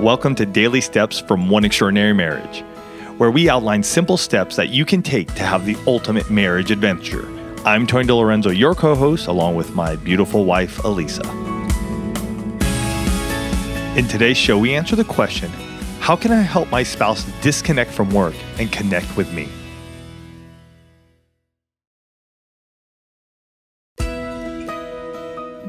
Welcome to Daily Steps from One Extraordinary Marriage, where we outline simple steps that you can take to have the ultimate marriage adventure. I'm Tony DiLorenzo, your co host, along with my beautiful wife, Alisa. In today's show, we answer the question How can I help my spouse disconnect from work and connect with me?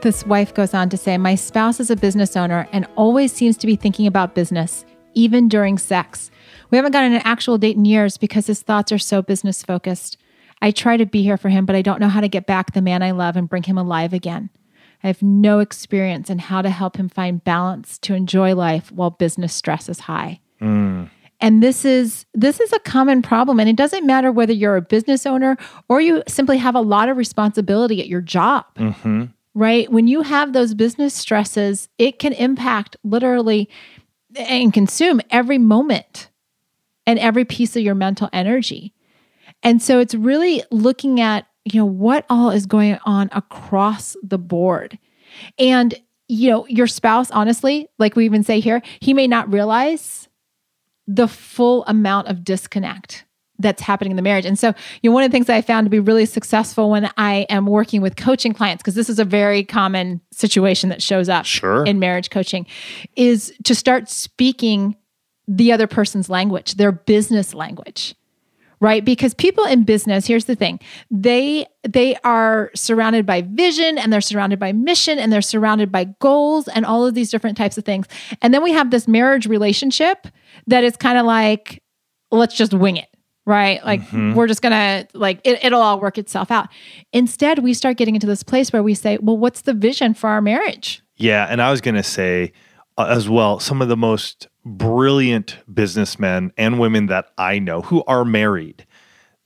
This wife goes on to say, My spouse is a business owner and always seems to be thinking about business, even during sex. We haven't gotten an actual date in years because his thoughts are so business focused. I try to be here for him, but I don't know how to get back the man I love and bring him alive again. I have no experience in how to help him find balance to enjoy life while business stress is high. Mm. And this is this is a common problem and it doesn't matter whether you're a business owner or you simply have a lot of responsibility at your job hmm right? When you have those business stresses, it can impact literally and consume every moment and every piece of your mental energy. And so it's really looking at, you know, what all is going on across the board. And, you know, your spouse, honestly, like we even say here, he may not realize the full amount of disconnect that's happening in the marriage. And so, you know, one of the things that I found to be really successful when I am working with coaching clients, because this is a very common situation that shows up Sure. in marriage coaching, is to start speaking the other person's language, their business language. Right? Because people in business, here's the thing. They they are surrounded by vision and they're surrounded by mission and they're surrounded by goals and all of these different types of things. And then we have this marriage relationship that is kind of like let's just wing it right? Like Mhm. we're just gonna like it, it'll all work itself out. Instead, we start getting into this place where we say, well, what's the vision for our marriage? Yeah, and I was going to say uh, as well, some of the most brilliant businessmen and women that I know who are married,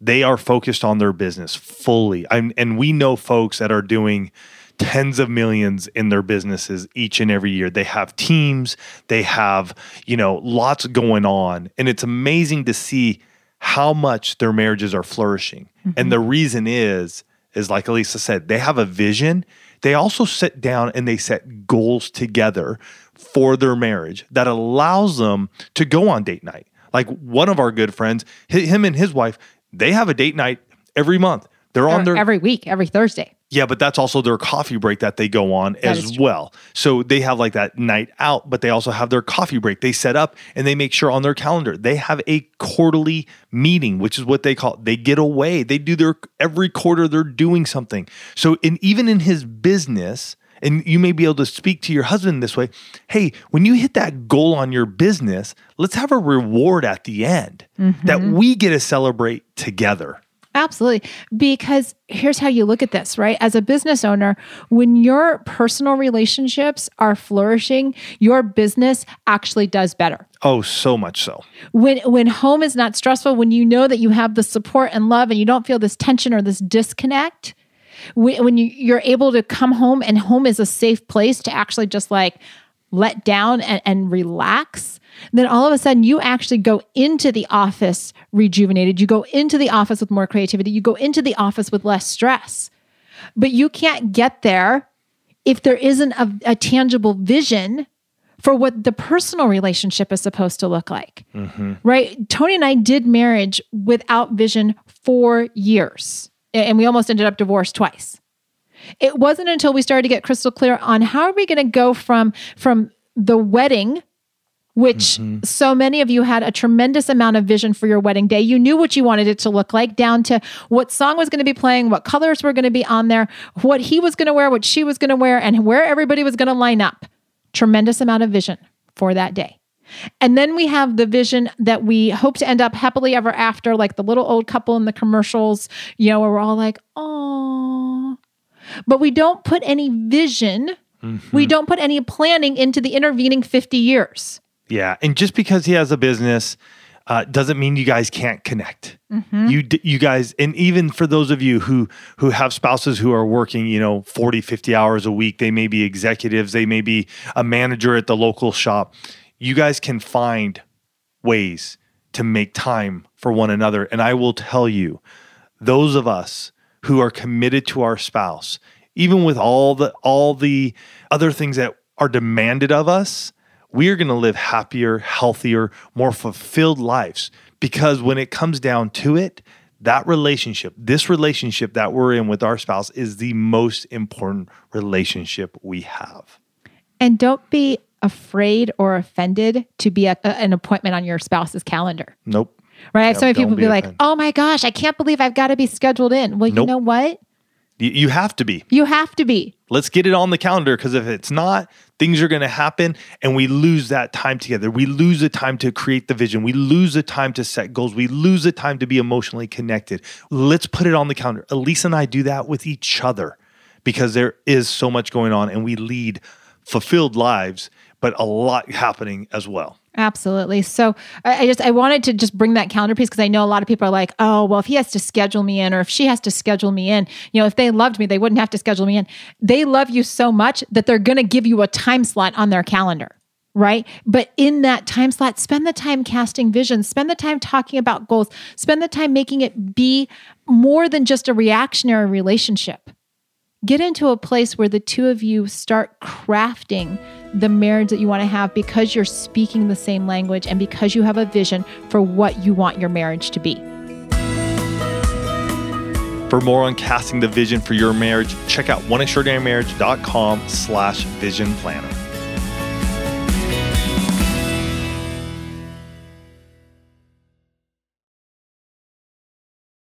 they are focused on their business fully. I'm, and we know folks that are doing tens of millions in their businesses each and every year. They have teams, they have, you know, lots going on, and it's amazing to see how much their marriages are flourishing. And the mm-hmm. reason is is like Alisa said, they have a vision. They also sit down and they set goals together for their marriage that allows them to go on date night. Like one of our good friends, him and his wife, they have a date night every month. They're on their every week, every Thursday. Yeah, but that's also their coffee break that they go on is as well. So they have like that night out, but they also have their coffee break. They set up and they make sure on their calendar they have a quarterly meeting, which is what they call they get away. They do their every quarter they're doing something. So in even in his business, and you may be able to speak to your husband this way, hey, when you hit that goal on your business, let's have a reward at the end that mm-hmm. we get to celebrate together. Absolutely. Because here's how you look at this, right? As a business owner, when your personal relationships are flourishing, your business actually does better. Oh, so much so. when when home is not stressful when you know that you have the support and love and you don't feel this tension or this disconnect when, when you, you're able to come home and home is a safe place to actually just like let down and, and relax then all of a sudden you actually go into the office rejuvenated you go into the office with more creativity you go into the office with less stress but you can't get there if there isn't a, a tangible vision for what the personal relationship is supposed to look like. Mm-hmm. Right? Tony and I did marriage without vision for years, and we almost ended up divorced twice. It wasn't until we started to get crystal clear on how are we going to go from from the wedding which mm-hmm. so many of you had a tremendous amount of vision for your wedding day. You knew what you wanted it to look like, down to what song was going to be playing, what colors were going to be on there, what he was going to wear, what she was going to wear, and where everybody was going to line up. Tremendous amount of vision for that day. And then we have the vision that we hope to end up happily ever after, like the little old couple in the commercials, you know, where we're all like, oh. But we don't put any vision, we don't put any planning into the intervening 50 years. Yeah, and just because he has a business uh, doesn't mean you guys can't connect. You you guys, and even for those of you who who have spouses who are working, you know, 40, 50 hours a week, they may be executives, they may be a manager at the local shop. You guys can find ways to make time for one another. And I will tell you, those of us who are committed to our spouse, even with all the all the other things that are demanded of us, we are going to live happier, healthier, more fulfilled lives. Because when it comes down to it, that relationship, this relationship that we're in with our spouse, is the most important relationship we have. And don't be afraid or offended to be a, uh, an appointment on your spouse's calendar. Nope. Right? I have Yep, so many people be be like, offended. oh my gosh, I can't believe I've got to be scheduled in. Well, you know what? You, you have to be. You have to be. Let's get it on the calendar because if it's not, things are going to happen and we lose that time together. We lose the time to create the vision. We lose the time to set goals. We lose the time to be emotionally connected. Let's put it on the calendar. Elise and I do that with each other because there is so much going on and we lead fulfilled lives, but a lot happening as well. Absolutely. So I, just I wanted to just bring that calendar piece because I know a lot of people are like, oh, well, if he has to schedule me in or if she has to schedule me in, you know, if they loved me, they wouldn't have to schedule me in. They love you so much that they're going to give you a time slot on their calendar. Right. But in that time slot, spend the time casting visions, spend the time talking about goals, spend the time making it be more than just a reactionary relationship get into a place where the two of you start crafting the marriage that you want to have because you're speaking the same language and because you have a vision for what you want your marriage to be. For more on casting the vision for your marriage, check out oneextraordinarymarriage.com slash vision planner.